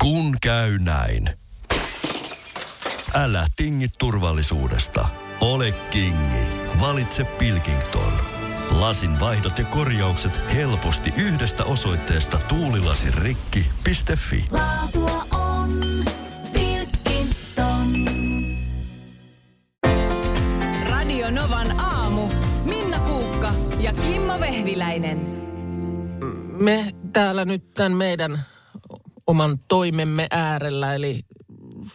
Kun käy näin. Älä tingi turvallisuudesta. Ole kingi. Valitse Pilkington. Lasin vaihdot ja korjaukset helposti yhdestä osoitteesta tuulilasirikki.fi. Laatua on Pilkington. Radio Novan aamu. Minna Kuukka ja Kimmo Vehviläinen. me täällä nyt tämän meidän oman toimemme äärellä, eli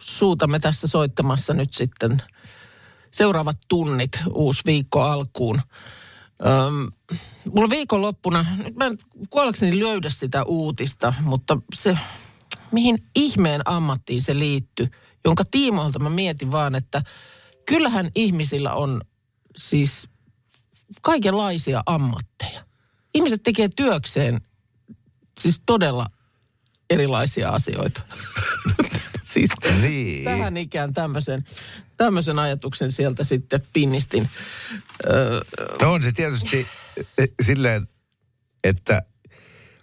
suutamme tässä soittamassa nyt sitten seuraavat tunnit uusi viikko alkuun. Öm, mulla viikonloppuna, nyt mä en kuollakseni löydä sitä uutista, mutta se, mihin ihmeen ammattiin se liittyy, jonka tiimoilta mä mietin vaan, että kyllähän ihmisillä on siis kaikenlaisia ammatteja. Ihmiset tekee työkseen siis todella erilaisia asioita. siis Niin. tähän ikään tämmöisen, tämmöisen ajatuksen sieltä sitten pinnistin. Öö, No on se tietysti eh, silleen, että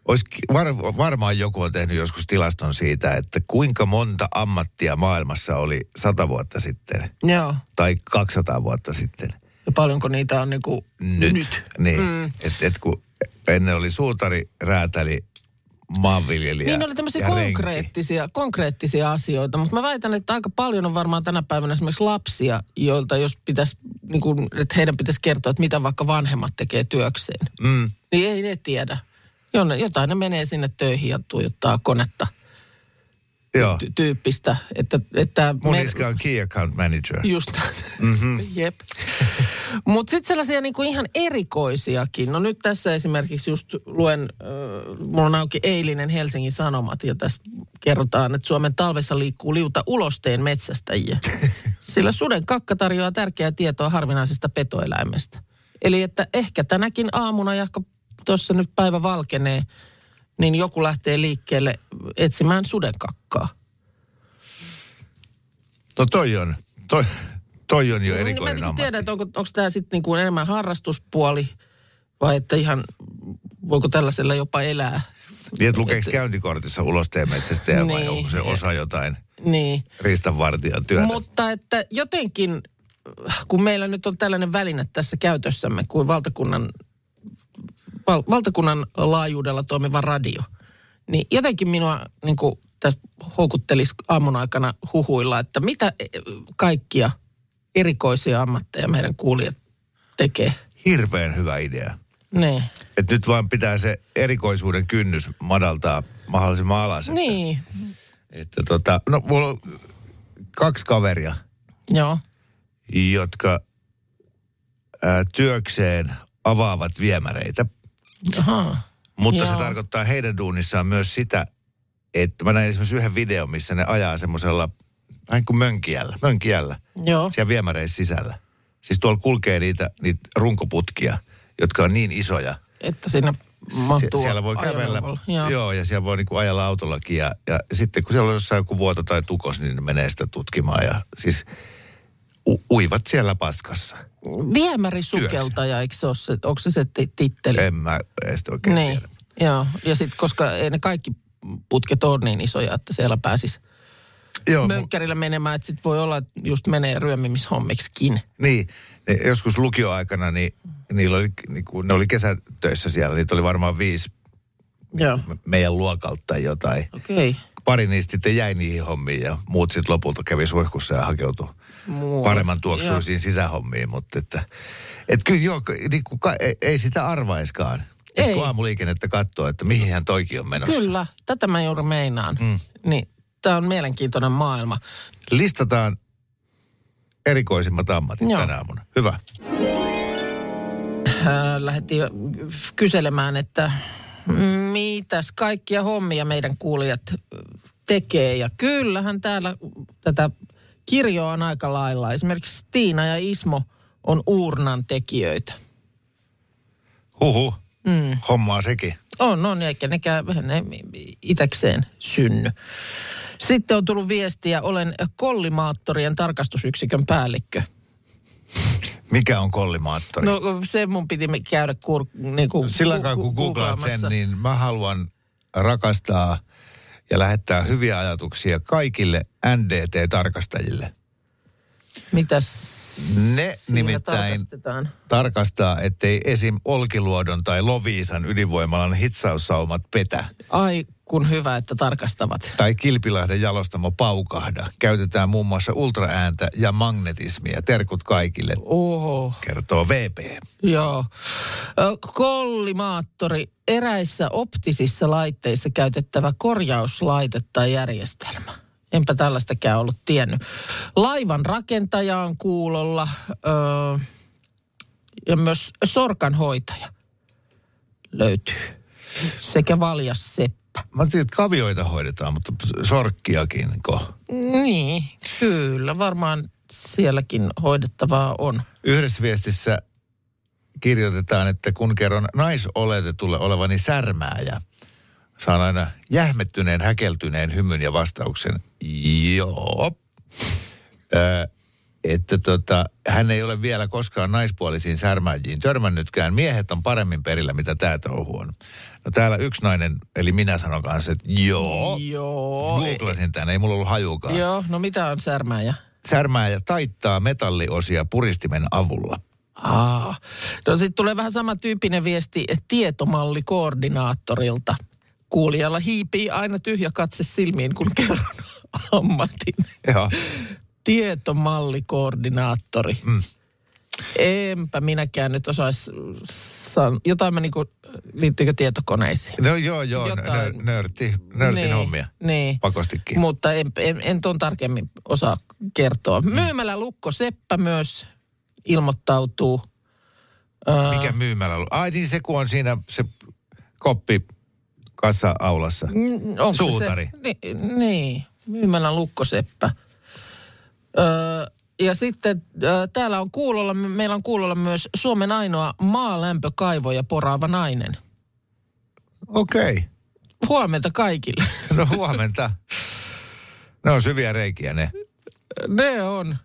olisi, var, varmaan joku on tehnyt joskus tilaston siitä, että kuinka monta ammattia maailmassa oli sata vuotta sitten joo. tai 200 vuotta sitten. Ja paljonko niitä on niinku Nyt. nyt. Niin, mm. että et kun ennen oli suutari, räätäli, maanviljelijä Niin ne oli tämmöisiä renki. konkreettisia, konkreettisia asioita, mutta mä väitän, että aika paljon on varmaan tänä päivänä esimerkiksi lapsia, joilta jos pitäisi, niin kuin, että heidän pitäisi kertoa, että mitä vaikka vanhemmat tekee työkseen. Mm. Niin ei ne tiedä. Jonne, jotain ne menee sinne töihin ja tuijottaa konetta Joo. ty- tyyppistä. Että, että Mun me- on key account manager. Just mm-hmm. Jep. Mutta sitten sellaisia niinku ihan erikoisiakin. No nyt tässä esimerkiksi just luen, äh, mulla on auki eilinen Helsingin Sanomat ja tässä kerrotaan, että Suomen talvessa liikkuu liuta ulosteen metsästäjiä. Sillä suden kakka tarjoaa tärkeää tietoa harvinaisesta petoeläimestä. Eli että ehkä tänäkin aamuna, jahka tuossa nyt päivä valkenee, niin joku lähtee liikkeelle etsimään suden kakkaa. No toi on, toi, toi on jo No, erikoinen niin mä en ammatti. tiedä, että onko, onko tämä sitten niinku enemmän harrastuspuoli vai että ihan voiko tällaisella jopa elää. Niin, että lukeeko käyntikortissa ulosteen metsästäjä vai Niin. onko se osa jotain Niin, riistanvartijan työtä? mutta että jotenkin, kun meillä nyt on tällainen väline tässä käytössämme kuin valtakunnan, val, valtakunnan laajuudella toimiva radio, niin jotenkin minua niin kuin, tässä houkuttelisi aamun aikana huhuilla, että mitä kaikkia erikoisia ammatteja meidän kuulijat tekee. Hirveän hyvä idea. Niin. Että nyt vaan pitää se erikoisuuden kynnys madaltaa mahdollisimman alas. Niin, että tota, no mulla on kaksi kaveria, joo. jotka ää, työkseen avaavat viemäreitä. Ahaa. Mutta Joo. se tarkoittaa heidän duunissaan myös sitä, että mä näin esimerkiksi yhden videon, missä ne ajaa semmoisella vähän kuin mönkijällä, mönkijällä Joo. siellä viemäreissä sisällä. Siis tuolla kulkee niitä, niitä runkoputkia, jotka on niin isoja. Että sinne mahtuu Sie- siellä voi kävellä, joo. Joo. ja siellä voi niinku ajella autollakin. Ja, ja sitten kun siellä on jossain joku vuoto tai tukos, niin ne menee sitä tutkimaan. Ja siis u- uivat siellä paskassa. Viemärisukeltaja, eikö se ole se, onko se se ti- titteli? En mä edes oikein niin, tiedä. joo. Ja sitten koska ei ne kaikki putket ole niin isoja, että siellä pääsisi Joo, mu- mönkkärillä menemään, että sitten voi olla, että just menee ryömimishommiksikin. Niin, ne, joskus lukioaikana, niin niillä oli, niin kun ne oli kesätöissä siellä, niitä oli varmaan viisi Joo, meidän luokalta tai jotain. okei. Okay. Pari niistä sitten jäi niihin hommiin ja muut sitten lopulta kävi suihkussa ja hakeutui Muualle. paremman tuoksuisiin sisähommiin. Mutta että, et kyllä joo, niin kuin, ka- ei, ei sitä arvaiskaan. Et Ei. kun aamuliikennettä katsoo, että mihin hän toikin on menossa. Kyllä, tätä mä juuri meinaan. Mm. Niin, tämä on mielenkiintoinen maailma. Listataan erikoisimmat ammatit Joo. tänä aamuna. Hyvä. Äh, lähdettiin kyselemään, että mitäs kaikkia hommia meidän kuulijat tekee. Ja kyllähän täällä tätä kirjoa on aika lailla. Esimerkiksi Tiina ja Ismo on uurnan tekijöitä. Huhu. Mm. Hommaa sekin. On, on, eikä nekään ne itekseen synny. Sitten on tullut viestiä, olen kollimaattorien tarkastusyksikön päällikkö. Mikä on kollimaattori? No se mun piti käydä kur, niin kuin, Sillä aikaa, kun googlaat sen, niin mä haluan rakastaa ja lähettää hyviä ajatuksia kaikille NDT-tarkastajille. Mitäs Ne nimittäin tarkastaa, ettei esim. Olkiluodon tai Loviisan ydinvoimalan hitsaussaumat petä. Ai, kun hyvä, että tarkastavat. Tai Kilpilahden jalostamo paukahda. Käytetään muun muassa ultraääntä ja magnetismia. Terkut kaikille, Oho. kertoo VP. Joo. Kollimaattori, eräissä optisissa laitteissa käytettävä korjauslaite tai järjestelmä. Enpä tällaistakään ollut tiennyt. Laivan rakentaja on kuulolla ö, ja myös sorkanhoitaja löytyy. Sekä valjas seppä. Mä tiedän, että kavioita hoidetaan, mutta sorkkiakin. Ko. Niin, kyllä. Varmaan sielläkin hoidettavaa on. Yhdessä viestissä kirjoitetaan, että kun kerron naisoletetulle olevani särmääjä, saan aina jähmettyneen, häkeltyneen hymyn ja vastauksen, joo. Että tota, hän ei ole vielä koskaan naispuolisiin särmääjiin törmännytkään. Miehet on paremmin perillä, mitä tämä touhu on. No täällä yksi nainen, eli minä sanon kanssa, että joo. Joo. Googlasin tämän, ei mulla ollut hajukaan. Joo, no mitä on särmääjä? Särmääjä taittaa metalliosia puristimen avulla. Aa. No sitten tulee vähän samantyyppinen viesti tietomallikoordinaattorilta. Kuulijalla hiipii aina tyhjä katse silmiin, kun kerron ammatin. Joo. Tietomallikoordinaattori. Mm. Enpä minäkään nyt osaisi san... Jotain mä niinku, liittyykö tietokoneisiin? No joo, joo, Jotain. nör, nörtti, nörtin Niin, hommia. Niin. Pakostikin. Mutta en, en, en ton tarkemmin osaa kertoa. Myymälä Lukko Seppä myös ilmoittautuu. Öö, Mikä myymällä ollut? Ai niin se, kun on siinä se koppi kassa-aulassa. Mm, onko Suutari. Se, niin, niin, myymälä Lukkoseppä. Öö, ja sitten täällä on kuulolla, meillä on kuulolla myös Suomen ainoa maalämpökaivoja poraava nainen. Okei. Okay. Huomenta kaikille. No huomenta. ne on syviä reikiä ne. ne on.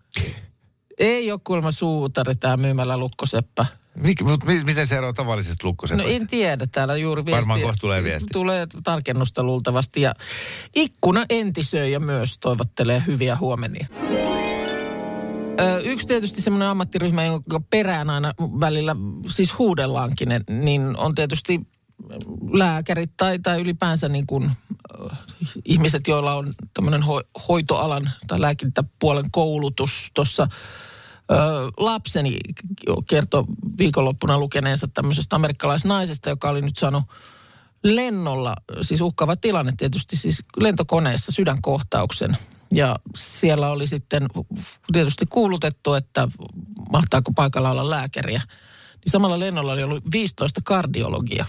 Ei ole kuulemma suutari tämä myymälä Lukkoseppä. Mik, mut, mi, miten se eroaa tavallisesta No lukkosepästä? en tiedä, täällä juuri viesti. Varmaan kohta tulee viesti. Tulee tarkennusta luultavasti. Ja ikkuna entisöijä myös toivottelee hyviä huomenia. Ö, Yksi tietysti semmoinen ammattiryhmä, jonka perään aina välillä siis huudellaankin, niin on tietysti lääkärit tai, tai ylipäänsä niin kuin, äh, ihmiset, joilla on tämmöinen ho- hoitoalan tai lääkintäpuolen koulutus tuossa Ö, lapseni kertoi viikonloppuna lukeneensa tämmöisestä amerikkalaisnaisesta, joka oli nyt saanut lennolla, siis uhkaava tilanne tietysti, siis lentokoneessa sydänkohtauksen. Ja siellä oli sitten tietysti kuulutettu, että mahtaako paikalla olla lääkäriä. Niin samalla lennolla oli ollut 15 kardiologia.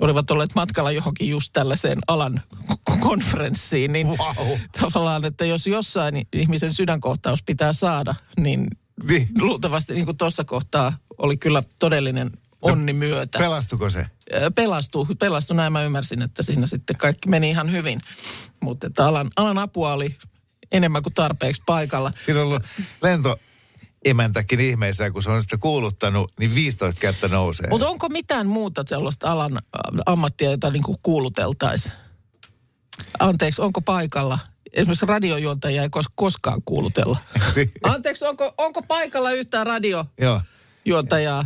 Olivat olleet matkalla johonkin just tällaiseen alan konferenssiin. Niin Wow. tavallaan, että jos jossain ihmisen sydänkohtaus pitää saada, niin Niin. luultavasti niin kuin tuossa kohtaa oli kyllä todellinen onni myötä. Pelastuko se? Ö, Pelastui, pelastui, näin mä ymmärsin, että siinä sitten kaikki meni ihan hyvin. Mutta että alan, alan apua oli enemmän kuin tarpeeksi paikalla. Siinä on ollut lentoemäntäkin ihmeissään, kun se on sitä kuuluttanut, niin 15 kättä nousee. Mutta onko mitään muuta sellaista alan ammattia, jota niin kuuluteltaisiin? Anteeksi, onko paikalla? Esimerkiksi radiojuontajia ei kos- koskaan kuulutella. Anteeksi, onko, onko paikalla yhtään radiojuontajaa.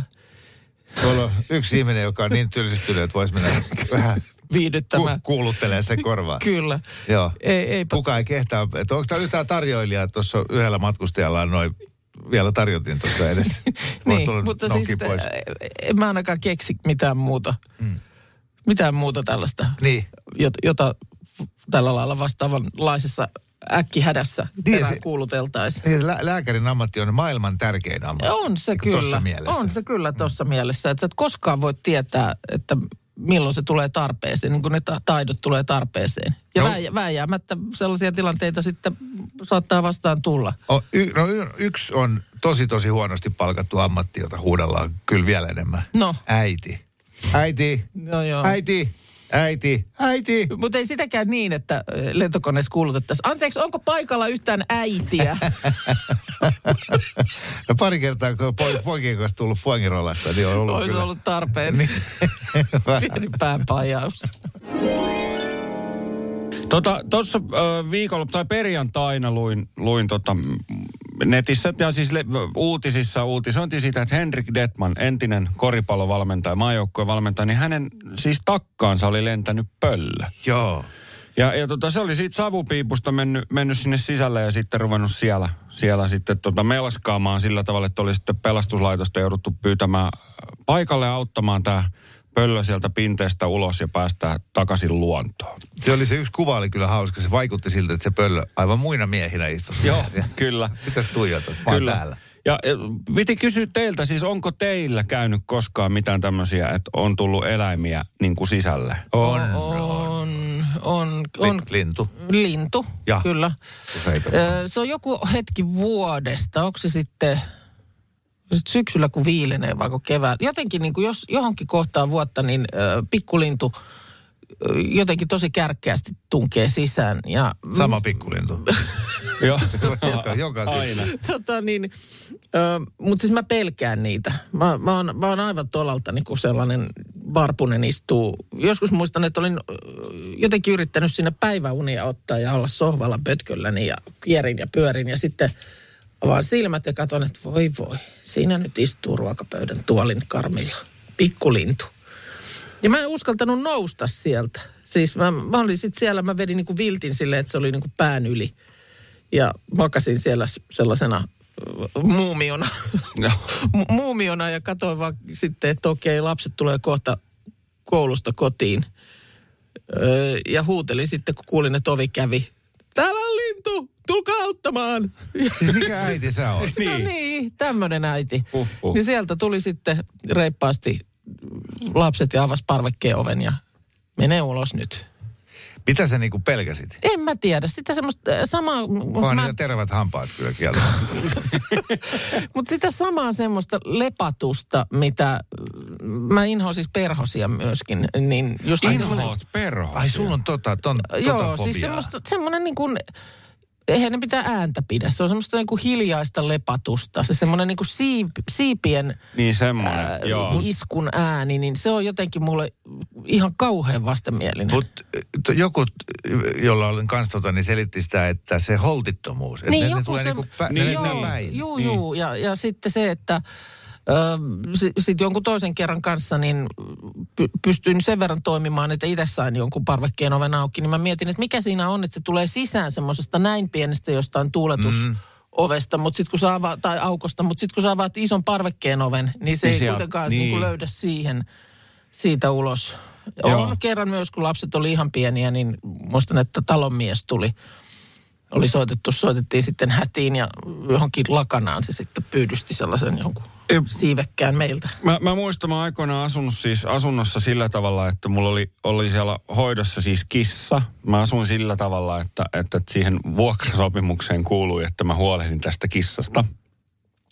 Tuolla on yksi ihminen, joka on niin tylsistynyt, että voisi mennä vähän ku- viihdyttämään? kuuluttelemaan sen korvaan. Kyllä. Joo. Ei, eipä. Kuka ei kehtaa. Että onko tämä yhtään tarjoilijaa? Tuossa yhdellä matkustajalla on noin, vielä tarjotin tuossa. Voisi Niin, mutta siis nokki pois. en mä ainakaan keksi mitään muuta. Mm. Mitään muuta tällaista, Niin. jota, jota tällä lailla vastaavanlaisessa äkkihädässä Niin, niin, se- kuuluteltaisiin. Niin, lä- lääkärin ammatti on maailman tärkein ammatti. On se Niin, kyllä. Mielessä. On se kyllä tuossa mielessä. Että sä et koskaan voi tietää, että milloin se tulee tarpeeseen, niin kun ne ta- taidot tulee tarpeeseen. Ja No. no. vääjäämättä sellaisia tilanteita sitten saattaa vastaan tulla. O, y, no, y, yksi on tosi tosi huonosti palkattu ammatti, jota huudellaan kyllä vielä enemmän. No. Äiti. Äiti. No joo. Äiti. Äiti. Äiti. Mutta ei sitäkään niin, että lentokoneessa kuulutettaisiin. Anteeksi, onko paikalla yhtään äitiä? No pari kertaa, kun po, poikien kanssa tullut Fuengirolasta, niin on ollut Olisi kyllä. ollut tarpeen. Niin. Pieni päänpajaus. Tota, tuossa äh, viikolla tai perjantaina luin, luin tota, netissä ja siis le, uutisissa uutisointi siitä, että Henrik Detman, entinen koripallovalmentaja, maajoukkueen valmentaja, niin hänen siis takkaansa oli lentänyt pöllö. Joo. Ja, ja tota, se oli siitä savupiipusta mennyt, mennyt sinne sisälle ja sitten ruvennut siellä, siellä sitten tota melskaamaan sillä tavalla, että oli sitten pelastuslaitosta jouduttu pyytämään paikalle auttamaan tämä pöllö sieltä pinteestä ulos ja päästään takaisin luontoon. Se oli se yksi kuva, oli kyllä hauska. Se vaikutti siltä, että se pöllö aivan muina miehinä istui. Joo, kyllä. Mitäs tuijotat? Mä oon Kyllä. täällä. Ja ja piti kysyä teiltä, siis onko teillä käynyt koskaan mitään tämmöisiä, että on tullut eläimiä niin kuin sisälle? On, On, on, on Li- lintu. lintu, Ja. kyllä. Useita. Se on joku hetki vuodesta. Onko se sitten sit syksyllä, kun viilenee vai kun keväällä? Jotenkin niin kuin jos johonkin kohtaan vuotta, niin ö, pikkulintu ö, jotenkin tosi kärkkäästi tunkee sisään. Ja, Sama pikkulintu. Joo. joka, joka Aina. Tota niin, mutta siis mä pelkään niitä. Mä, mä, oon, mä oon aivan tolalta niin kuin sellainen varpunen istuu. Joskus muistan, että olin jotenkin yrittänyt sinne päiväunia ottaa ja olla sohvalla pötkölläni ja kierin ja pyörin ja sitten avaan silmät ja katson, että voi voi, siinä nyt istuu ruokapöydän tuolin karmilla. Pikkulintu. Ja mä en uskaltanut nousta sieltä. Siis mä, mä olin sitten siellä, mä vedin niinku viltin silleen, että se oli niinku pään yli. Ja makasin siellä sellaisena ö, muumiona. Mu- muumiona ja katsoin vaan sitten, että okei, lapset tulee kohta koulusta kotiin. Öö, ja huutelin sitten, kun kuulin, että ovi kävi. Täällä on lintu, tulkaa auttamaan. Siis mikä äiti sä oot? No niin, tämmöinen äiti. Huhhuh. Niin sieltä tuli sitten reippaasti lapset ja avasi parvekkeen oven ja menee ulos nyt. Mitä sä niinku pelkäsit? En mä tiedä. Sitä semmoista äh, samaa, Vaan mä, terävät hampaat kyllä kieltä. mutta sitä samaa semmoista lepatusta, mitä äh, mä inhoan siis perhosia myöskin, niin just Inhoot perho. Ai sulla on tota, ton, tota Joo, fobiaa. siis semmoista, semmoinen niin kuin, eihän ne pitää ääntä pidä. Se on semmoista niin kuin hiljaista lepatusta. Se semmoinen niin kuin siip, siipien Niin semmoinen, ää, joo. iskun ääni, niin se on jotenkin mulle ihan kauhean vastenmielinen. Mutta joku, jolla olen kanssa tota, niin selitti sitä, että se holtittomuus. Että niin, ne, ne joku tulee se, niinku pä, niin, ne joo, päin. Juu, Niin. juu. Ja, ja sitten se, että sitten sit jonkun toisen kerran kanssa niin py, pystyin sen verran toimimaan, että itse sain jonkun parvekkeen oven auki, niin mä mietin, että mikä siinä on, että se tulee sisään semmoisesta näin pienestä jostain tuuletus mm. ovesta, mutta sitten kun sä avaat, tai aukosta, mutta sitten kun sä avaat ison parvekkeen oven, niin se Niin ei sieltä- kuitenkaan niin. niin. löydä siihen, siitä ulos. Joo. On kerran myös, kun lapset oli ihan pieniä, niin muistan, että talonmies tuli oli soitettu, soitettiin sitten hätiin ja johonkin lakanaan se sitten pyydysti sellaisen jonkun siivekkään meiltä. Mä, mä muistan, mä aikoinaan asunut siis asunnossa sillä tavalla, että mulla oli, oli siellä hoidossa siis kissa. Mä asuin sillä tavalla, että, että siihen vuokrasopimukseen kuului, että mä huolehdin tästä kissasta.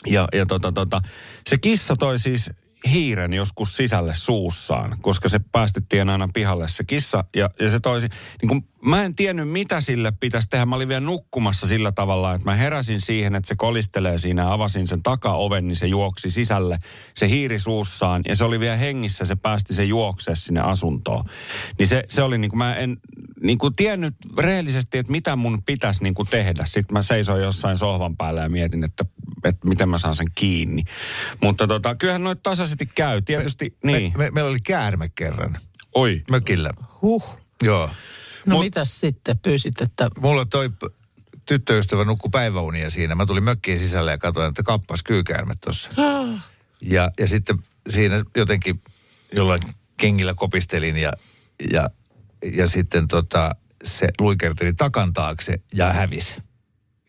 Ja, ja tota, tota, se kissa toi siis hiiren joskus sisälle suussaan, koska se päästettiin aina pihalle se kissa. Ja, ja se toisi, niin kun, mä en tiennyt mitä sille pitäisi tehdä. Mä olin vielä nukkumassa sillä tavalla, että mä heräsin siihen, että se kolistelee siinä avasin sen takaoven, niin se juoksi sisälle. Se hiiri suussaan ja se oli vielä hengissä, se päästi se juoksee sinne asuntoon. Niin se, se oli niin kuin mä en niin kuin tiennyt rehellisesti, että mitä mun pitäisi niin tehdä. Sitten mä seisoin jossain sohvan päällä ja mietin, että, että miten mä saan sen kiinni. Mutta tota, kyllähän noita tasaisesti käy. Tietysti, Me, niin. me, meillä oli käärme kerran Oi. mökillä. Huh. Joo. No Mut- mitäs sitten pyysit, että Mulla toi tyttöystävä nukku päiväunia siinä. Mä tulin mökkiin sisälle ja katsoin, että kappas kyykäärme tuossa. Ja, ja sitten siinä jotenkin jollain kengillä kopistelin ja, ja, ja sitten tota, se luikerteli takan taakse ja hävisi.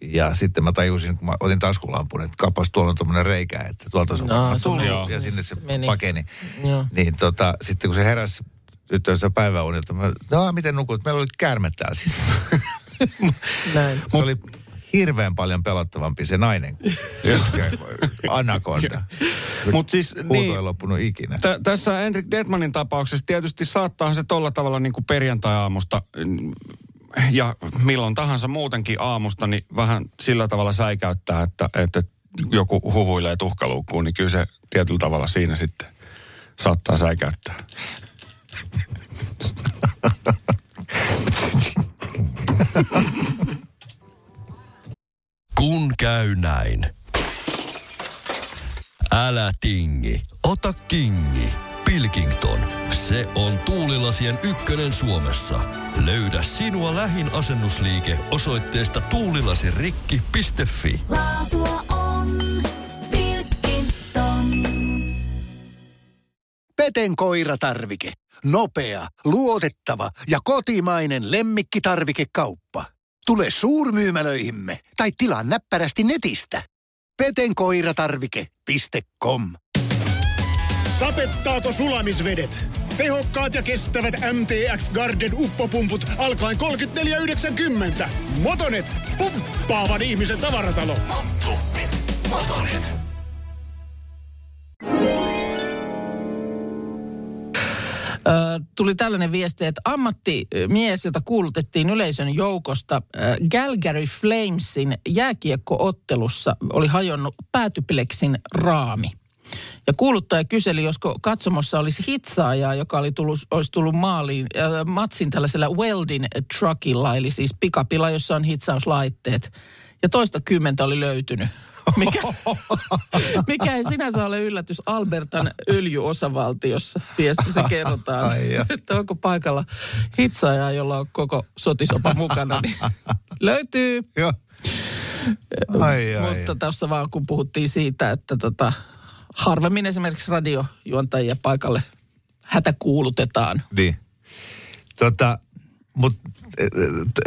Ja sitten mä tajusin, kun mä otin taskulampun, että kapas tuolla on tuommoinen reikä, että tuolta se on No, tullut. Joo. Ja sinne se Meni. pakeni. Joo. Niin tota, sitten kun se heräsi tyttöystävä päiväunilta, mä, no miten nukut? Meillä oli käärme täällä sisällä. näin. Se oli hirveän paljon pelottavampi se nainen. Anaconda. Mutta siis niin, ei loppunut ikinä. Tä, tässä Henrik Detmanin tapauksessa tietysti saattaa se tolla tavalla niin kuin perjantai-aamusta ja milloin tahansa muutenkin aamusta, niin vähän sillä tavalla säikäyttää, että, että joku huhuilee tuhkaluukkuun, niin kyllä se tietyllä tavalla siinä sitten saattaa säikäyttää. Kun käy näin. Älä tingi, ota kingi. Pilkington, se on tuulilasien ykkönen Suomessa. Löydä sinua lähin asennusliike osoitteesta tuulilasirikki.fi. Laatua on Pilkington. Peten koiratarvike. Nopea, luotettava ja kotimainen lemmikkitarvikekauppa. Tule suurmyymälöihimme tai tilaa näppärästi netistä. petenkoiratarvike.com Sapettaako sulamisvedet? Tehokkaat ja kestävät MTX Garden uppopumput alkaen 34,90. Motonet, pumppaavan ihmisen tavaratalo. Ö, tuli tällainen viesti, että ammattimies, jota kuulutettiin yleisön joukosta Calgary Flamesin jääkiekkoottelussa, oli hajonnut päätypleksin raami. Ja kuuluttaja kyseli, josko katsomossa olisi hitsaajaa, joka oli tullut, olisi tullut maaliin, äh, matsin tällaisella welding truckilla, eli siis pikapilla, jossa on hitsauslaitteet. Ja toista kymmentä oli löytynyt. Mikä, mikä ei sinänsä ole yllätys Albertan öljyosavaltiossa. Viestissä kerrotaan, että onko paikalla hitsaajaa, jolla on koko sotisopa mukana. Niin löytyy. Joo. Ai, ai, Mutta tässä vaan kun puhuttiin siitä, että tota, harvemmin esimerkiksi radiojuontajia paikalle hätäkuulutetaan. Niin. Tota, mutta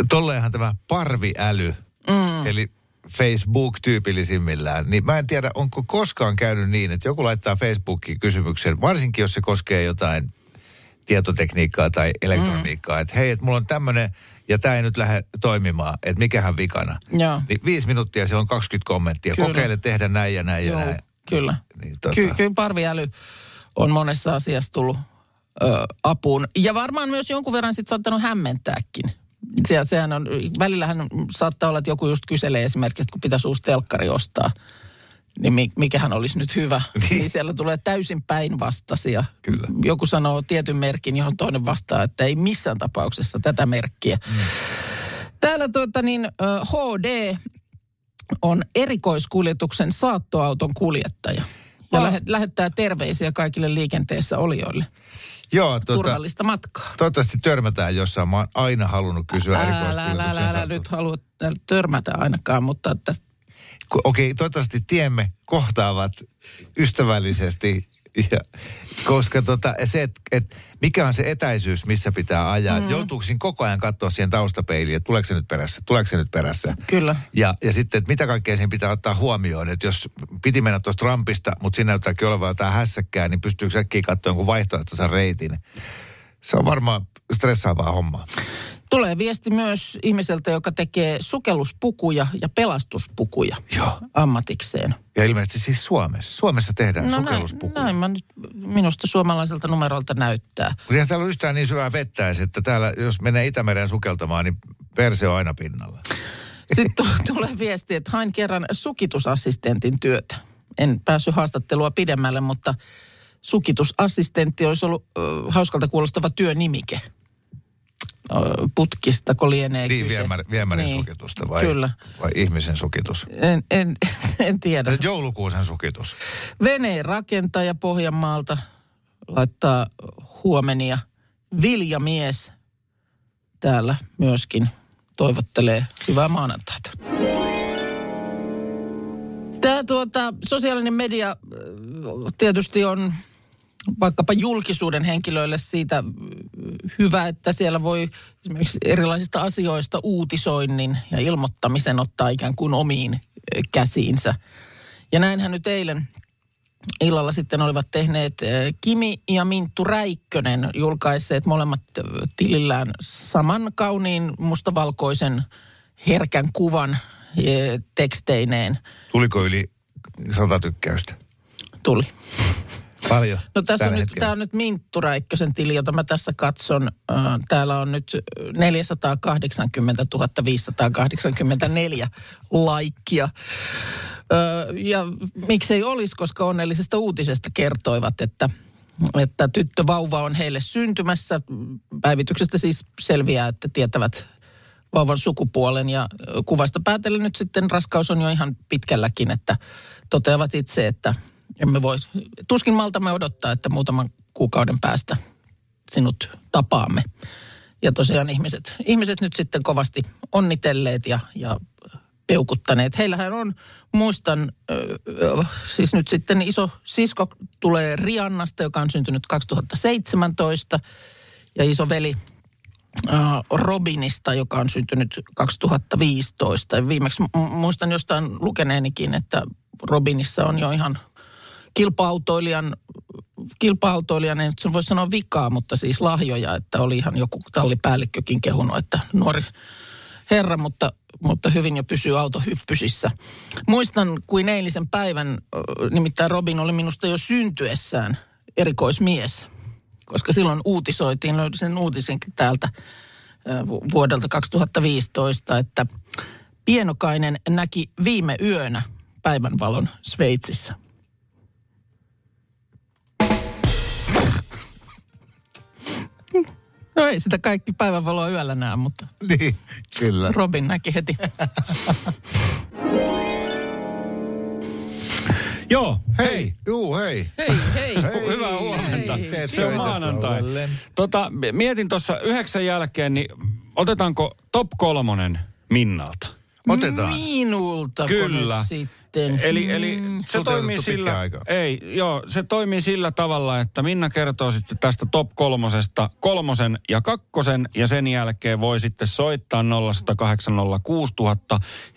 tolleenhan tämä parviäly, mm. eli Facebook tyypillisimmillään, niin mä en tiedä, onko koskaan käynyt niin, että joku laittaa Facebookiin kysymyksen, varsinkin jos se koskee jotain tietotekniikkaa tai elektroniikkaa, mm. että hei, että mulla on tämmöinen ja tämä ei nyt lähde toimimaan, että mikähän vikana. Joo. Niin viisi minuuttia, siellä on 20 kommenttia. Kyllä. Kokeile tehdä näin ja näin Joo, ja näin. Kyllä. Niin, tota- Ky- kyllä parviäly on monessa asiassa tullut ö, apuun. Ja varmaan myös jonkun verran sitten saattanut hämmentääkin. Se, sehän on, välillähän saattaa olla, että joku just kyselee esimerkiksi, että kun pitäisi uusi telkkari ostaa, niin mi- mikähän olisi nyt hyvä. Niin. Niin siellä tulee täysin päinvastaisia. Kyllä. Joku sanoo tietyn merkin, johon toinen vastaa, että ei missään tapauksessa tätä merkkiä. Mm. Täällä tuota niin, HD on erikoiskuljetuksen saattoauton kuljettaja. Ja lähet, lähettää terveisiä kaikille liikenteessä olijoille. Joo, tota, Turvallista matkaa. toivottavasti törmätään jossain. Mä oon aina halunnut kysyä Älä, älä, erikoiskuljetuksen älä, älä saattoa. nyt halua törmätä ainakaan, mutta että Okei, toivottavasti tiemme kohtaavat ystävällisesti. Ja, koska tota, se, että et, mikä on se etäisyys, missä pitää ajaa. Mm. Joutuuko koko ajan katsoa siihen taustapeiliin, että tuleeko se nyt perässä, tuleeko se nyt perässä. kyllä. Ja, ja sitten, että mitä kaikkea siinä pitää ottaa huomioon. Että jos piti mennä tuosta rampista, mutta siinä näyttääkin olevan jotain hässäkkää, niin pystyykö äkkiä katsoa jonkun vaihtoehtoisen reitin. Se on varmaan stressaavaa hommaa. Tulee viesti myös ihmiseltä, joka tekee sukelluspukuja ja pelastuspukuja Joo. ammatikseen. Ja ilmeisesti siis Suomessa. Suomessa tehdään no näin, sukelluspukuja. näin mä nyt minusta suomalaiselta numerolta näyttää. Mutta eihän täällä ole yhtään niin syvää vettä että täällä, jos menee Itämeren sukeltamaan, niin perse on aina pinnalla. Sitten tu- tulee viesti, että hain kerran sukitusassistentin työtä. En päässyt haastattelua pidemmälle, mutta sukitusassistentti olisi ollut ö, hauskalta kuulostava työnimike. Putkista, kun lienee Niin, kyse. viemäri, viemärin Niin. sukitusta vai, Kyllä. vai ihmisen sukitus? En, en, en tiedä. Joulukuusen sukitus. Veneen rakentaja Pohjanmaalta laittaa huomenia. Viljamies täällä myöskin toivottelee hyvää maanantaita. Tämä tuota, sosiaalinen media tietysti on vaikkapa julkisuuden henkilöille siitä äh, hyvä, että siellä voi esimerkiksi erilaisista asioista uutisoinnin ja ilmoittamisen ottaa ikään kuin omiin äh, käsiinsä. Ja näinhän nyt eilen illalla sitten olivat tehneet eh, Kimi ja Minttu Räikkönen julkaisseet molemmat eh, tilillään saman kauniin mustavalkoisen herkän kuvan teksteineen. Tuliko yli sata tykkäystä? Tuli. Paljon. No tässä on nyt, hetkellä. tämä on nyt Minttu Räikkösen tili, jota mä tässä katson. Täällä on nyt 480 584 laikkia. Ja miksei olisi, koska onnellisesta uutisesta kertoivat, että, että tyttövauva on heille syntymässä. Päivityksestä siis selviää, että tietävät vauvan sukupuolen ja kuvasta päätellen nyt sitten raskaus on jo ihan pitkälläkin, että toteavat itse, että emme voi, tuskin maltamme odottaa, että muutaman kuukauden päästä sinut tapaamme. Ja tosiaan ihmiset, ihmiset nyt sitten kovasti onnitelleet ja, ja peukuttaneet. Heillähän on, muistan, siis nyt sitten iso sisko tulee Riannasta, joka on syntynyt 2017. Ja iso veli Robinista, joka on syntynyt 2015. Ja viimeksi mu- muistan jostain lukeneenikin, että Robinissa on jo ihan kilpa-autoilijan, kilpa-autoilijan, voi sanoa vikaa, mutta siis lahjoja, että oli ihan joku tallipäällikkökin kehunut, että nuori herra, mutta, mutta hyvin jo pysyy auto hyppysissä. Muistan kuin eilisen päivän, nimittäin Robin oli minusta jo syntyessään erikoismies, koska silloin uutisoitiin, löysin sen uutisenkin täältä vuodelta 2015, että pienokainen näki viime yönä päivänvalon Sveitsissä. No ei sitä kaikki päivänvaloa yöllä näe, mutta Niin, kyllä. Robin näki heti. Joo, hei. Juu, hei. Hei, hei. Hei. Hyvää huomenta. Teet Se on maanantai. Tota, mietin tuossa yhdeksän jälkeen, niin otetaanko top kolmonen Minnalta? Otetaan. Minulta Kyllä. nyt sitten. Eli, eli se ei toimii sillä, ei, joo, se toimii sillä tavalla, että Minna kertoo sitten tästä top kolmosesta kolmosen ja kakkosen ja sen jälkeen voi sitten soittaa 0806000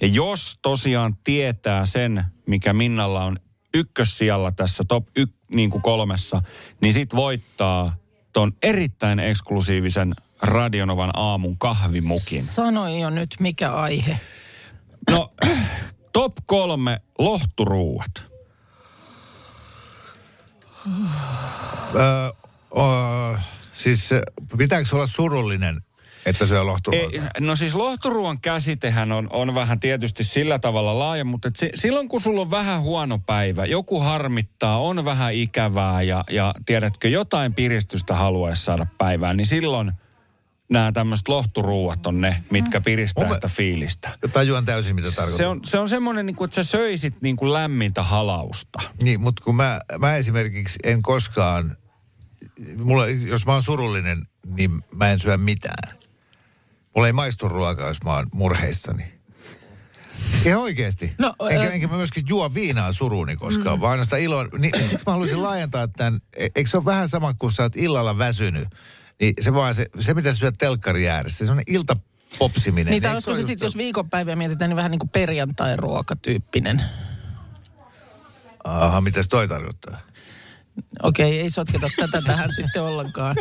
ja jos tosiaan tietää sen, mikä Minnalla on ykkössijalla tässä top y, niin kuin kolmessa, niin sit voittaa ton erittäin eksklusiivisen Radionovan aamun kahvimukin. Sanoi jo nyt, mikä aihe. No, top kolme lohturuuat. Öö, o, siis pitääkö olla surullinen, että se on lohturuoka? Ei, no siis lohturuuan käsitehän on, on vähän tietysti sillä tavalla laaja, mutta et si, silloin kun sulla on vähän huono päivä, joku harmittaa, on vähän ikävää ja, ja tiedätkö, jotain piristystä haluaisi saada päivään, niin silloin nämä tämmöiset lohturuuat on ne, mitkä piristää Mun- sitä fiilistä. Tajuan täysin, mitä tarkoittaa. Se on, se on semmoinen, niin kuin, että sä söisit niin kuin lämmintä halausta. Niin, mutta kun mä, mä esimerkiksi en koskaan, mulla, jos mä oon surullinen, niin mä en syö mitään. Mulla ei maistu ruokaa, jos mä oon murheissani. Ihan oikeesti. No, enkä, enkä mä myöskin juo viinaa suruuni koskaan, mm. vaan ainoastaan iloa. Niin, mä haluaisin laajentaa tämän. E- Eikö se ole vähän sama kuin sä oot illalla väsynyt? Niin se vaan se, se mitä sä syöt telkkari ääressä, se on iltapopsiminen. Niitä Eikö olisiko ole se just sitten, jos viikonpäiviä mietitään, niin vähän niin kuin perjantai-ruokatyyppinen. Aha, mitäs toi tarkoittaa? Okei, ei sotketa tätä tähän sitten ollenkaan.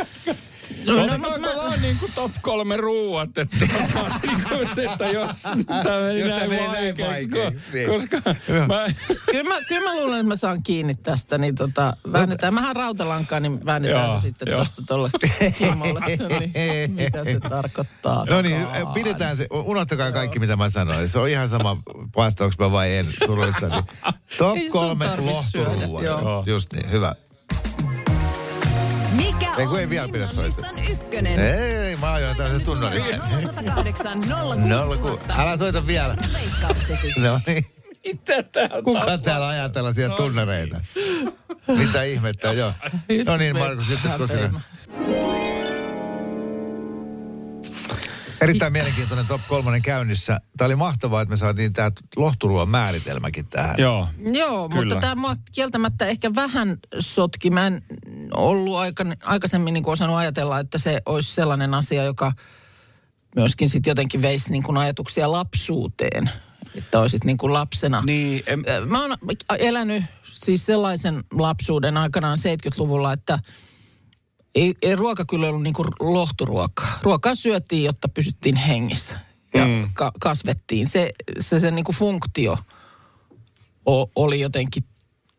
No, no, Otetaanko mutta mä, vaan niin kuin top kolme ruuat, että, niin että jos tämä meni Jos näin meni näin vaikeaksi, vaikeaksi, ko- niin. koska mä, kyllä, mä, kyllä mä luulen, että mä saan kiinni tästä, niin tota, väännetään. Mähän rautalankaa, niin väännetään Joo, se sitten joo. tuosta tuolle Kimmolle. niin, mitä se tarkoittaa? No niin, pidetään se, unohtakaa kaikki mitä mä sanoin. Se on ihan sama, vastaanko mä vai en suruissani. Top Ei kolme lohturuuat. Just niin, hyvä. Mikä Ei, on ei vielä pidä soittaa. listan ykkönen? Ei, mä ajoin tällaisen tunnarin. 108 No, ku, älä soita vielä. No niin. mitä tää on Kuka täällä ajaa tällaisia tunnareita? Mitä ihmettä, joo. No niin, Markus, nyt Vähän Erittäin mielenkiintoinen top kolmonen käynnissä. Tämä oli mahtavaa, että me saatiin tämä lohturuon määritelmäkin tähän. Joo. Joo, Kyllä. mutta tämä mua kieltämättä ehkä vähän sotki. Mä en ollut aika, aikaisemmin niin kuin osannut ajatella, että se olisi sellainen asia, joka myöskin sitten jotenkin veisi niin kuin ajatuksia lapsuuteen. Että olisit niin kuin lapsena. Niin, em, Mä oon elänyt siis sellaisen lapsuuden aikanaan 70-luvulla, että ei, ei ruoka kyllä ollut niin kuin lohturuokaa. Ruokaa syötiin, jotta pysyttiin hengissä ja Mm. ka- kasvettiin. Se, se, se niin kuin funktio o, oli jotenkin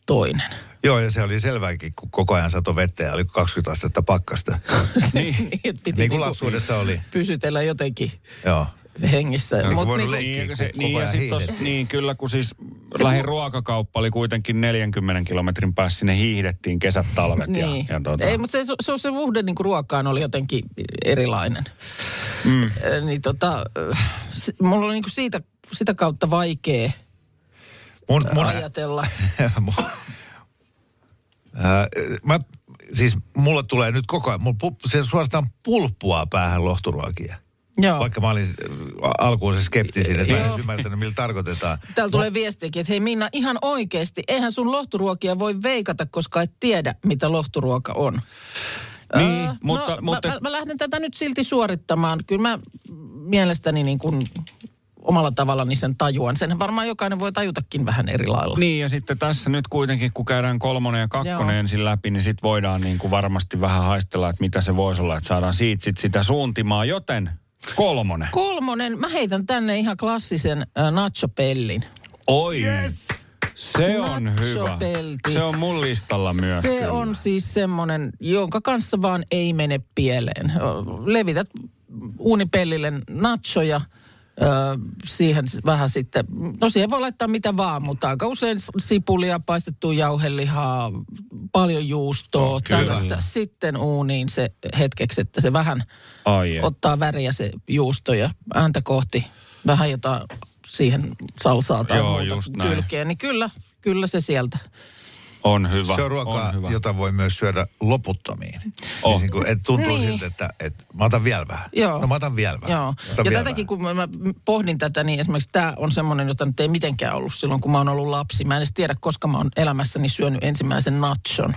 toinen. Joo, ja se oli selvääkin, kun koko ajan sato vettä ja oli 20 astetta pakkasta. niin. Niin, piti Niin kuin niinku lapsuudessa oli. pysytellä jotenkin Joo. Hengissä. Joo, Mut niinku-. Niin, ja se, niin, ja ajan sit tos, niin, kyllä kun siis lähin ruokakauppa oli kuitenkin 40 kilometrin päässä. Sinne hiihdettiin kesät, talvet Niin. ja, ja tota, Ei, mutta se, se, se suhde niin kuin ruokaan oli jotenkin erilainen. Mm. Niin tota, äh, se, mulla oli niin kuin siitä, sitä kautta vaikea Mun, mun, ajatella. Mu- Ää, mä, siis mulle tulee nyt koko ajan, mulla pu, se suorastaan pulppua päähän lohturuokia. Joo. Vaikka mä olin äh, alkuun se skeptisin, että mä en ymmärtänyt, millä tarkoitetaan. Täällä tulee viestiäkin, että hei Minna, ihan oikeasti, eihän sun lohturuokia voi veikata, koska et tiedä, mitä lohturuoka on. Niin, Öö, mutta- no, mutta- Mä, mä, mä lähden tätä nyt silti suorittamaan. Kyllä mä mielestäni niin kuin omalla tavallani sen tajuan. Sen varmaan jokainen voi tajutakin vähän eri lailla. Niin ja sitten tässä nyt kuitenkin, kun käydään kolmonen ja kakkonen Joo. ensin läpi, niin sitten voidaan niin kuin varmasti vähän haistella, että mitä se voisi olla, että saadaan siitä sit sitä suuntimaa. Joten kolmonen. Kolmonen, mä heitän tänne ihan klassisen äh, nachopellin. Oi, yes. se on hyvä. Se on mun listalla myös Se kyllä. on siis semmoinen, jonka kanssa vaan ei mene pieleen. Levität uunipellille nachoja, siihen vähän sitten, no siihen voi laittaa mitä vaan, mutta aika usein sipulia, paistettua jauhelihaa, paljon juustoa, kyllä. tällaista. Sitten uuniin se hetkeksi, että se vähän Ai ottaa väriä se juusto ja ääntä kohti vähän jotain siihen salsaa tai Joo, muuta kylkeen, niin kyllä, kyllä se sieltä. On hyvä. Se on ruokaa, on hyvä. jota voi myös syödä loputtomiin. Oh. Siis niin kuin, et tuntuu Niin. siltä, että, että mä otan vielä vähän. Joo. No mä otan vielä vähän. Joo. Mä Ja otan vielä tätäkin, vähän. kun mä pohdin tätä, niin esimerkiksi tämä on semmoinen, jota nyt ei mitenkään ollut silloin, kun mä oon ollut lapsi. Mä en edes tiedä, koska mä oon elämässäni syönyt ensimmäisen nachon.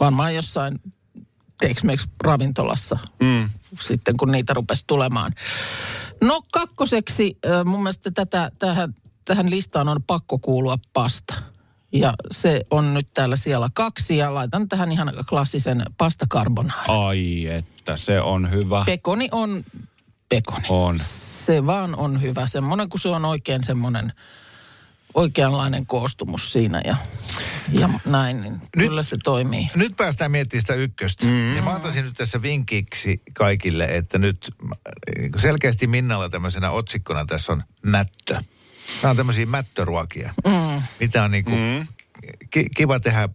Varmaan jossain Tex-Mex ravintolassa Mm. sitten, kun niitä rupesi tulemaan. No kakkoseksi mun mielestä tätä, tähän, tähän listaan on pakko kuulua pasta. Ja se on nyt täällä siellä kaksi ja laitan tähän ihan klassisen pasta carbonara. Ai että, se on hyvä. Pekoni on pekoni. On. Se vaan on hyvä. Semmoinen, kun se on oikein semmoinen oikeanlainen koostumus siinä ja, ja näin, niin nyt, kyllä se toimii. Nyt päästään miettimään sitä ykköstä. Mm. Ja mä antaisin nyt tässä vinkiksi kaikille, että nyt kuin selkeästi Minnalla tämmöisenä otsikkona tässä on mättö. Nämä on tämmöisiä mättöruokia. Mm. Mitä on niin kuin mm. ki- kiva tehdä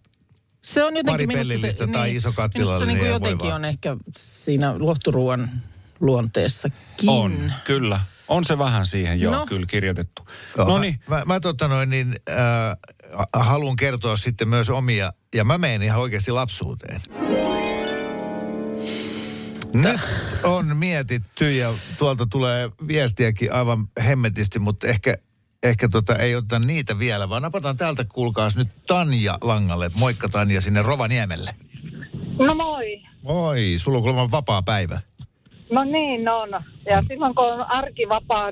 Se on jotenkin minusta se, tai iso minusta se niin jotenkin on ehkä siinä lohturuuan luonteessakin. On, kyllä. On se vähän siihen jo No. no. kyllä kirjoitettu. Joo, No niin, Mä, mä, mä tota noin, niin, äh, haluan kertoa sitten myös omia, ja mä menen ihan oikeasti lapsuuteen. Nyt on mietitty ja tuolta tulee viestiäkin aivan hemmetisti, mutta ehkä, ehkä tota, ei oteta niitä vielä, vaan napataan täältä kuulkaas nyt Tanja Langalle. Moikka Tanja sinne Rovaniemelle. No moi. Oi, sulla on kuulemma vapaa päivä. No niin on. Ja silloin kun on arki vapaa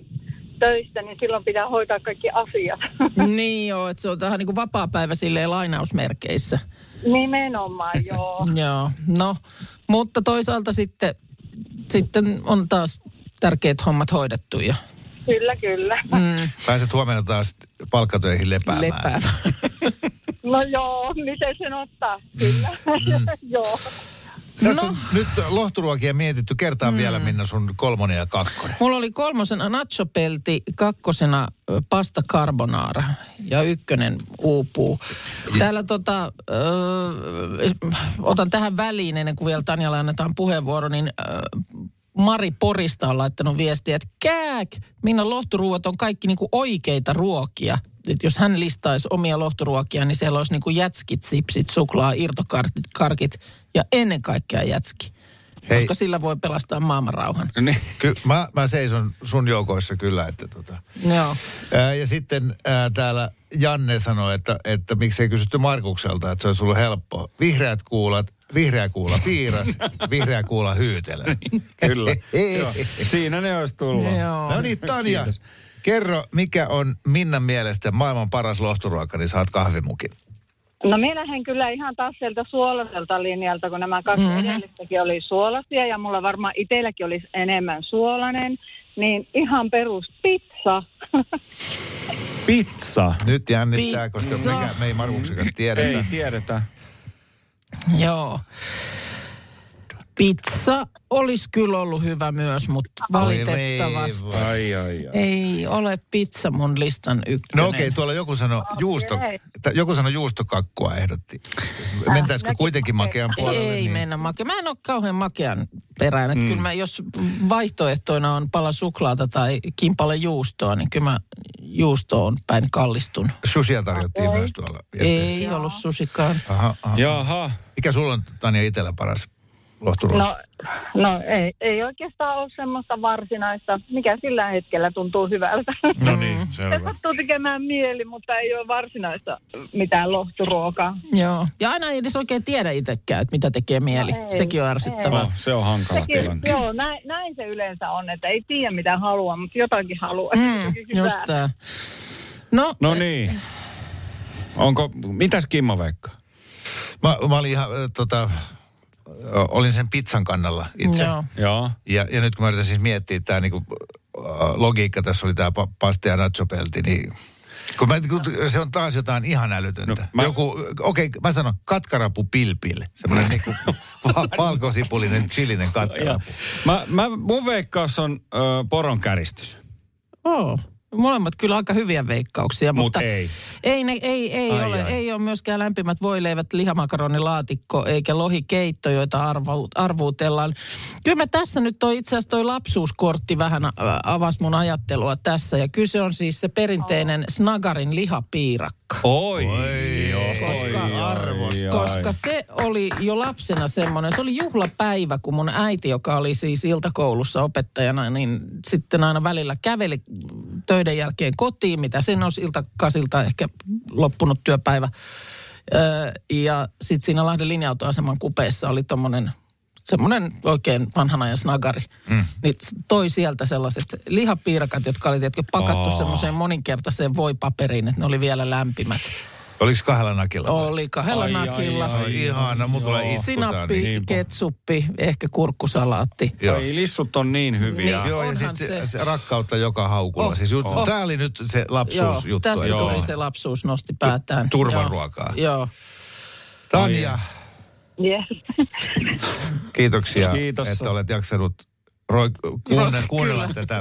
töistä, niin silloin pitää hoitaa kaikki asiat. Niin joo, että se on tähän niin kuin vapaa-päivä silleen lainausmerkeissä. Nimenomaan, joo. Joo, no, mutta toisaalta sitten, sitten on taas tärkeät hommat hoidettu ja Kyllä, kyllä. mm, Pääset huomenna taas palkkatöihin lepäämään. lepää. No joo, miten sen ottaa? Kyllä. joo. Tässä No. on nyt lohturuokia mietitty. Kertaa mm. vielä, Minna, sun kolmonen ja kakkonen. Mulla oli kolmosena nachopelti, kakkosena pasta carbonara ja ykkönen uupuu. Täällä tota, ö, otan tähän väliin ennen kuin vielä Tanjalle annetaan puheenvuoro, niin ö, Mari Porista on laittanut viestiä, että kääk, Minna lohturuuat on kaikki niinku oikeita ruokia. Et jos hän listaisi omia lohturuokia, niin siellä olisi niinku jätskit, sipsit, suklaa, irtokarkit karkit ja ennen kaikkea jätski. Hei. Koska sillä voi pelastaa maailmanrauhan. niin. Ky- mä, mä seison sun joukoissa kyllä, että tota. Joo. Ää, ja sitten ää, täällä Janne sanoi, että, että miksei kysytty Markukselta, että se olisi ollut helppo. Vihreät kuulat, vihreä kuula piiras, vihreä kuula hyytelö. Kyllä. Joo. Siinä ne olisi tullut. Joo. No niin, Tanja, Kiitos. kerro, mikä on Minnan mielestä maailman paras lohturuoka, niin saat kahvimukin. No minä lähden kyllä ihan taas sieltä suolaiselta linjalta, kun nämä kaksi mm-hmm. edellistäkin oli suolaisia ja mulla varmaan itselläkin olisi enemmän suolainen. Niin ihan perus pizza. Pizza. Nyt jännittää, koska Pizza. mikä, me ei Markuksen kanssa tiedetä. Ei tiedetä. Joo. Pizza olisi kyllä ollut hyvä myös, mutta valitettavasti Oi, Ai, ai, ai. ei ole pizza mun listan ykkönen. No okei, okay, tuolla joku sanoi juusto, t- joku sanoi juustokakkua ehdotti. Mentäisikö näkin kuitenkin makean puolelle? Ei niin. mennä makea. Mä en ole kauhean makean peräinen. Mm. Kyllä mä, jos vaihtoehtoina on pala suklaata tai kimpale juustoa, niin kyllä mä juustoon päin kallistun. Sushia tarjottiin myös tuolla viesteissä. Ei ollut susikaan. Aha, aha. Jaha. Mikä sulla on, Tanja, itsellä paras lohturuosi? No, no ei, ei oikeastaan ole semmoista varsinaista, mikä sillä hetkellä tuntuu hyvältä. No niin, Se selvä. sattuu tekemään mieli, mutta ei ole varsinaista mitään lohturuokaa. Joo. Ja aina ei edes oikein tiedä itsekään, että mitä tekee mieli. No ei, Sekin on ärsyttävää. Oh, se on hankala Sekin, tilanne. joo, näin, näin se yleensä on, että ei tiedä mitä haluaa, mutta jotakin haluaa. Mm, just tää. No, No niin. Onko, mitäs Kimmo Veikka? Mä, mä olin ihan, äh, tota, olin sen pizzan kannalla itse. joo. Joo. Ja, ja nyt kun mä yritän siis miettiä, tämä niinku, logiikka, tässä oli tämä pa- pasta ja nachopelti, niin kun mä, kun se on taas jotain ihan älytöntä. No, mä- Joku, okei, okay, mä sanon katkarapu pilpil. Semmoinen niinku va- valkosipulinen, chilinen Ja, katkarapu. mä, mä, mun veikkaus on ö, poron käristys. Oh. Molemmat kyllä aika hyviä veikkauksia, Mut mutta ei. Ei, ne, ei, ei, Ai, ole, ai. ei ole myöskään lämpimät voileivät, lihamakaronilaatikko eikä lohikeitto, joita arvo, arvuutellaan. Kyllä mä tässä nyt toi itse asiassa toi lapsuuskortti vähän avasi mun ajattelua tässä. Ja kyse on siis se perinteinen Snagarin lihapiirakka. Oi. Oi, Koska- oi, arvosta. oi. Koska se oli jo lapsena semmoinen, se oli juhlapäivä, kun mun äiti, joka oli siis iltakoulussa opettajana, niin sitten aina välillä käveli töiden jälkeen kotiin, mitä sen olisi iltakasilta ehkä loppunut työpäivä. Öö, ja sitten siinä Lahden linja-autoaseman kupeessa oli tommonen semmoinen oikein vanhan ajan snagari. Mm. Niin toi sieltä sellaiset lihapiirakat, jotka oli tietenkin pakattu Aa. semmoiseen moninkertaiseen voipaperiin, että ne oli vielä lämpimät. Oliko kahdella nakilla? vai? Oli kahdella Ai, ai, nakilla. ai. Ai ihana, mun tulee itku Sinappi, Niinpä. ketsuppi, ehkä kurkkusalaatti. Joo. Ai lissut on niin hyviä. Niin. Joo, ja sitten se, se. rakkautta joka haukulla. Oh, siis oh. Tämä oli nyt se Joo, lapsuusjuttu. tästä Joo. tuli se lapsuus, nosti päätään. turvaruokaa. Joo, joo. Tanja, Yes. kiitoksia, Kiitos. että olet jaksanut roi, kuunne, kuunnella Kyllä. tätä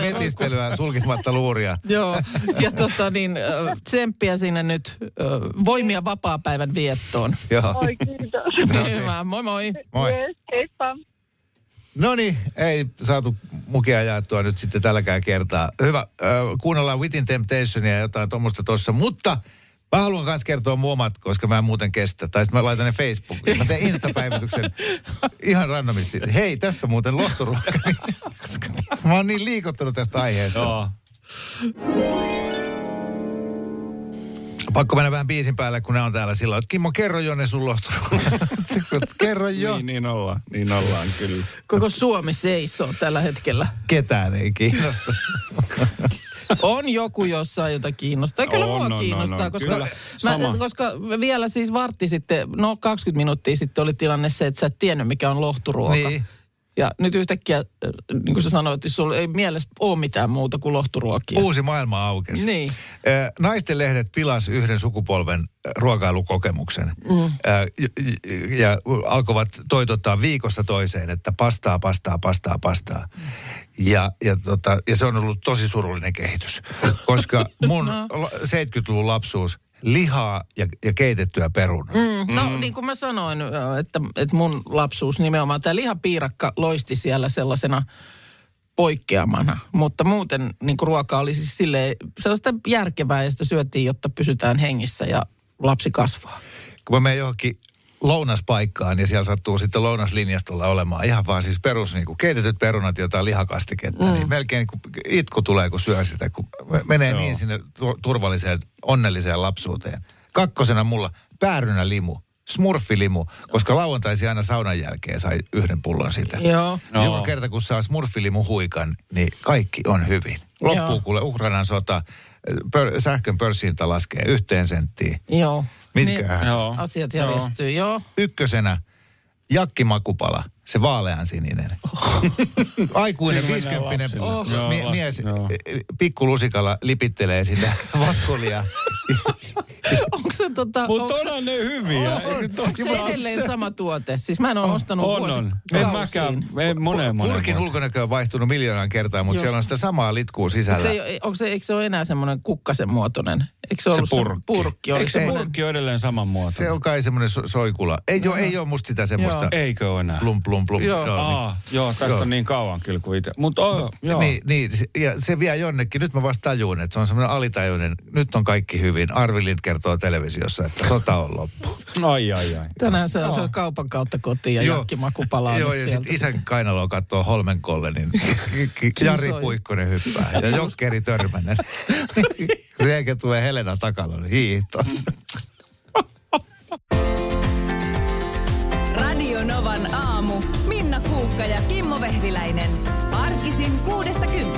vetistelyä sulkimatta luuria. Joo, ja tota niin, tsemppiä sinne nyt, voimia vapaa-päivän viettoon. Joo. Oi, kiitos. Hyvä, moi moi. Moi. Yes, heippa. No niin, ei saatu mukia jaettua nyt sitten tälläkään kertaa. Hyvä, äh, kuunnellaan Within Temptationia ja jotain tuommoista tuossa, mutta mä haluan myös kertoa mun omat, koska mä en muuten kestä. Tai sitten mä laitan ne Facebookiin. Mä teen Insta-päivityksen ihan randomisti. Hei, tässä muuten lohturuoka. Koska mä oon niin liikuttunut tästä aiheesta. Joo. Pakko mennä vähän biisin päälle, kun ne on täällä silloin, että Kimmo, kerro jo ne sun kerro jo. Niin, niin ollaan. Niin ollaan kyllä. Koko Suomi seisoo tällä hetkellä. Ketään ei kiinnosta. On joku jossain, jota kiinnostaa. Kyllä On, mua on, on, kiinnostaa, on. koska, Kyllä, mä, koska vielä siis vartti sitten, no 20 minuuttia sitten oli tilanne se, että sä et tiennyt mikä on lohturuoka. Niin. Ja nyt yhtäkkiä, äh, niin kuin sä sanoit, että sulla ei mielessä ole mitään muuta kuin lohturuokia. Uusi maailma aukesi. Niin. Ö, Naisten lehdet pilas yhden sukupolven ö, ruokailukokemuksen. Mm. Ja, ja alkoivat toitottaa viikosta toiseen, että pastaa, pastaa, pastaa, pastaa. Ja, ja, tota, ja se on ollut tosi surullinen kehitys. Koska mun no. 70-luvun lapsuus, lihaa ja, ja keitettyä perunaa. Mm. Mm. No niin kuin mä sanoin, että, että mun lapsuus nimenomaan, tämä lihapiirakka loisti siellä sellaisena poikkeamana. Mutta muuten niin kuin ruoka oli siis silleen, sellaista järkevää ja sitä syötiin, jotta pysytään hengissä ja lapsi kasvaa. Kun mä menen johonkin lounaspaikkaan ja siellä sattuu sitten lounaslinjastolla olemaan ihan vaan siis perus niin kuin keitetyt perunat ja jotain lihakastiketta, mm. niin melkein niin kuin itku tulee, kun syö sitä, kun menee Joo. niin sinne tu- turvalliseen, onnelliseen lapsuuteen. Kakkosena mulla päärynä limu, smurfilimu, koska lauantaisi aina saunan jälkeen sai yhden pullon sitä. Joo. Joo. Joka kerta, kun saa smurfilimu huikan, niin kaikki on hyvin. Loppuu Joo. kuule Ukrainan sota, pör, sähkön pörssiinta laskee yhteen senttiin. Joo. Mitkähän? Joo. Asiat Joo. järjestyy, joo. ykkösenä jakkimakupala, se vaaleansininen. Aikuinen Sillä mennään 50 lapsille. oh, Joo, vasta- mies joo. pikkulusikalla lipittelee sitä vatkulia Onko se tota... Mutta onko se- onhan ne hyviä. On, on. Onko se edelleen sama tuote? Siis mä en ole ostanut On, on. En mäkään. En moneen moneen Purkin ulkonäkö on vaihtunut miljoonan kertaa, mutta Just. siellä on sitä samaa litkua Onko sisällä. se, onko se, eikö se ole enää semmoinen kukkasen muotoinen? Eikö se Se ollut purkki. purkki oli Eikö se purkki ole edelleen saman muotoinen? Se on kai semmoinen so- soikula. Ei, joo, ei ole musta sitä semmoista Joo. Eikö ole enää? plum plum plum. Joo. niin. Aa, joo, tästä Joo. on niin kauan kyllä kuin itse. Mutta oh, joo. Niin, niin, se- ja se vie jonnekin. Nyt mä vasta tajuun, että se on semmoinen alitajuinen. Nyt on kaikki hyvin. Arvi Lind kertoo televisiossa, että sota on loppu. Ai, ai, ai. Tänään se on se kaupan kautta kotiin ja Joo. jakkimaku palaa Joo, ja sitten isän kainaloa katsoo Holmenkolle, niin Jari. Puikkonen hyppää. Ja Jokkeri Törmänen. Sen jälkeen tulee Helena takalla, niin hiihto. Radio Novan aamu. Minna Kuukka ja Kimmo Vehviläinen. Arkisin kuudesta kymppiin.